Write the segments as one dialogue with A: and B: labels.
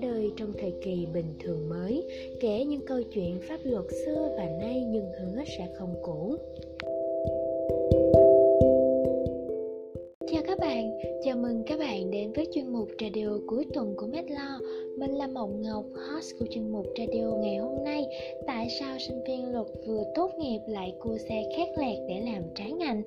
A: ra đời trong thời kỳ bình thường mới, kể những câu chuyện pháp luật xưa và nay nhưng hứa sẽ không cũ. Bạn, chào mừng các bạn đến với chuyên mục radio cuối tuần của Medlo Mình là Mộng Ngọc, host của chuyên mục radio ngày hôm nay. Tại sao sinh viên luật vừa tốt nghiệp lại cua xe khác lẹt để làm trái ngành?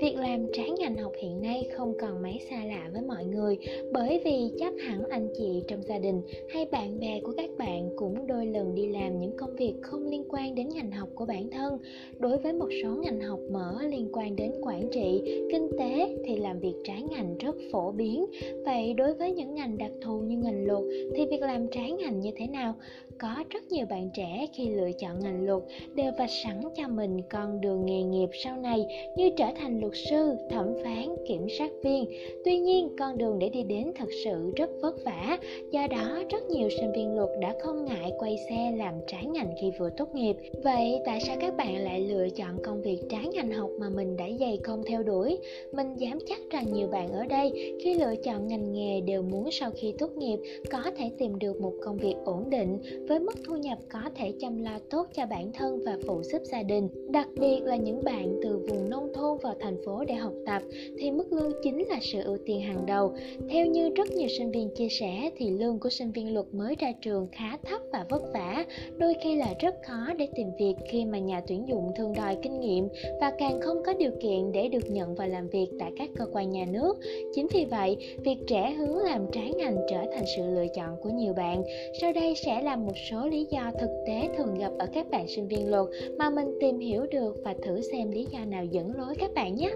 A: Việc làm trái ngành học hiện nay không còn mấy xa lạ với mọi người bởi vì chắc hẳn anh chị trong gia đình hay bạn bè của các bạn cũng đôi lần đi làm những công việc không liên quan đến ngành học của bản thân. Đối với một số ngành học mở liên quan đến quản trị, kinh tế thì làm việc trái ngành rất phổ biến. Vậy đối với những ngành đặc thù như ngành luật thì việc làm trái ngành như thế nào? Có rất nhiều bạn trẻ khi lựa chọn ngành luật đều vạch sẵn cho mình con đường nghề nghiệp sau này như trở thành luật sư, thẩm phán, kiểm sát viên. Tuy nhiên, con đường để đi đến thật sự rất vất vả, do đó rất nhiều sinh viên luật đã không ngại quay xe làm trái ngành khi vừa tốt nghiệp. Vậy tại sao các bạn lại lựa chọn công việc trái ngành học mà mình đã dày công theo đuổi? Mình dám chắc rằng nhiều bạn ở đây khi lựa chọn ngành nghề đều muốn sau khi tốt nghiệp có thể tìm được một công việc ổn định với mức thu nhập có thể chăm lo tốt cho bản thân và phụ giúp gia đình. Đặc biệt là những bạn từ vùng nông thôn vào thành phố để học tập thì mức lương chính là sự ưu tiên hàng đầu. Theo như rất nhiều sinh viên chia sẻ thì lương của sinh viên luật mới ra trường khá thấp và vất vả, đôi khi là rất khó để tìm việc khi mà nhà tuyển dụng thường đòi kinh nghiệm và càng không có điều kiện để được nhận vào làm việc tại các cơ quan nhà nước. Chính vì vậy, việc trẻ hướng làm trái ngành trở thành sự lựa chọn của nhiều bạn. Sau đây sẽ là một một số lý do thực tế thường gặp ở các bạn sinh viên luật mà mình tìm hiểu được và thử xem lý do nào dẫn lối các bạn nhé.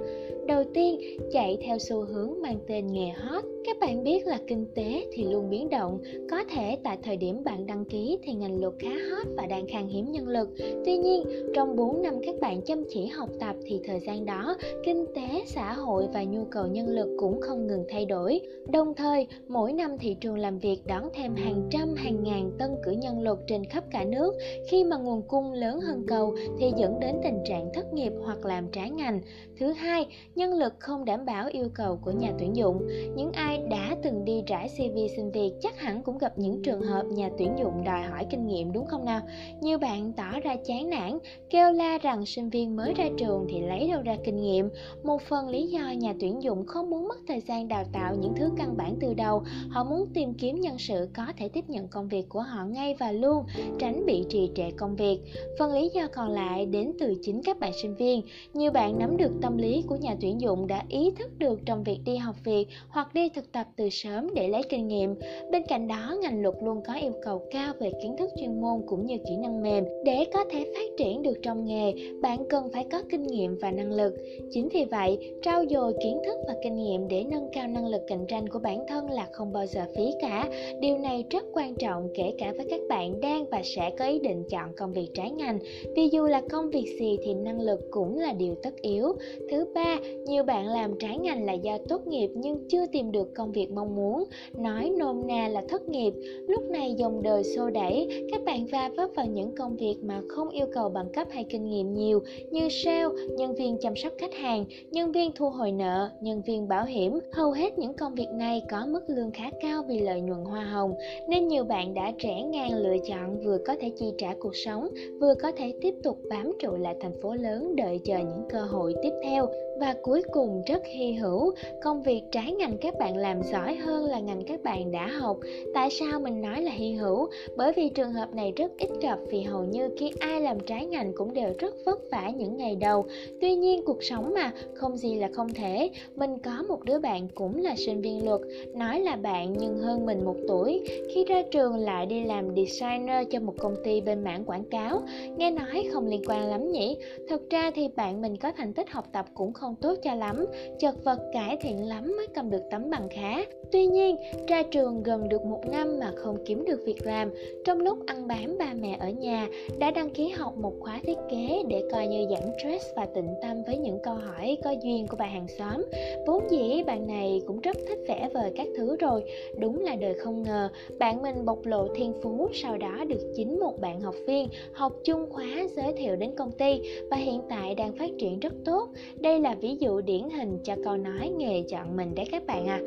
A: Đầu tiên, chạy theo xu hướng mang tên nghề hot. Các bạn biết là kinh tế thì luôn biến động, có thể tại thời điểm bạn đăng ký thì ngành luật khá hot và đang khan hiếm nhân lực. Tuy nhiên, trong 4 năm các bạn chăm chỉ học tập thì thời gian đó, kinh tế, xã hội và nhu cầu nhân lực cũng không ngừng thay đổi. Đồng thời, mỗi năm thị trường làm việc đón thêm hàng trăm hàng ngàn tân cử nhân lực trên khắp cả nước. Khi mà nguồn cung lớn hơn cầu thì dẫn đến tình trạng thất nghiệp hoặc làm trái ngành. Thứ hai, nhân lực không đảm bảo yêu cầu của nhà tuyển dụng. Những ai đã từng đi rải CV xin việc chắc hẳn cũng gặp những trường hợp nhà tuyển dụng đòi hỏi kinh nghiệm đúng không nào? Nhiều bạn tỏ ra chán nản, kêu la rằng sinh viên mới ra trường thì lấy đâu ra kinh nghiệm. Một phần lý do nhà tuyển dụng không muốn mất thời gian đào tạo những thứ căn bản từ đầu, họ muốn tìm kiếm nhân sự có thể tiếp nhận công việc của họ ngay và luôn, tránh bị trì trệ công việc. Phần lý do còn lại đến từ chính các bạn sinh viên. Nhiều bạn nắm được tâm lý của nhà tuyển dụng đã ý thức được trong việc đi học việc hoặc đi thực tập từ sớm để lấy kinh nghiệm. Bên cạnh đó, ngành luật luôn có yêu cầu cao về kiến thức chuyên môn cũng như kỹ năng mềm. Để có thể phát triển được trong nghề, bạn cần phải có kinh nghiệm và năng lực. Chính vì vậy, trau dồi kiến thức và kinh nghiệm để nâng cao năng lực cạnh tranh của bản thân là không bao giờ phí cả. Điều này rất quan trọng kể cả với các bạn đang và sẽ có ý định chọn công việc trái ngành. Vì dù là công việc gì thì năng lực cũng là điều tất yếu. Thứ ba, nhiều bạn làm trái ngành là do tốt nghiệp nhưng chưa tìm được công việc mong muốn, nói nôm na là thất nghiệp. Lúc này dòng đời xô đẩy, các bạn va vấp vào những công việc mà không yêu cầu bằng cấp hay kinh nghiệm nhiều như sale, nhân viên chăm sóc khách hàng, nhân viên thu hồi nợ, nhân viên bảo hiểm. Hầu hết những công việc này có mức lương khá cao vì lợi nhuận hoa hồng, nên nhiều bạn đã trẻ ngang lựa chọn vừa có thể chi trả cuộc sống, vừa có thể tiếp tục bám trụ lại thành phố lớn đợi chờ những cơ hội tiếp theo. Và cuối cùng rất hy hữu công việc trái ngành các bạn làm giỏi hơn là ngành các bạn đã học. Tại sao mình nói là hy hữu? Bởi vì trường hợp này rất ít gặp vì hầu như khi ai làm trái ngành cũng đều rất vất vả những ngày đầu. Tuy nhiên cuộc sống mà không gì là không thể. Mình có một đứa bạn cũng là sinh viên luật nói là bạn nhưng hơn mình một tuổi. Khi ra trường lại đi làm đi designer cho một công ty bên mảng quảng cáo. Nghe nói không liên quan lắm nhỉ? Thực ra thì bạn mình có thành tích học tập cũng không tốt cho lắm. Chật vật cải thiện lắm mới cầm được tấm bằng khá. Tuy nhiên, ra trường gần được một năm mà không kiếm được việc làm. Trong lúc ăn bám ba mẹ ở nhà, đã đăng ký học một khóa thiết kế để coi như giảm stress và tịnh tâm với những câu hỏi có duyên của bà hàng xóm. Vốn dĩ bạn này cũng rất thích vẽ vời các thứ rồi. Đúng là đời không ngờ, bạn mình bộc lộ thiên phú sau đó được chính một bạn học viên học chung khóa giới thiệu đến công ty và hiện tại đang phát triển rất tốt. Đây là ví dụ điển hình cho câu nói nghề chọn mình đấy các bạn à.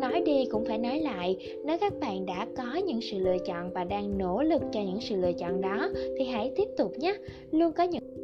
A: Nói đi cũng phải nói lại, nếu các bạn đã có những sự lựa chọn và đang nỗ lực cho những sự lựa chọn đó thì hãy tiếp tục nhé. Luôn có những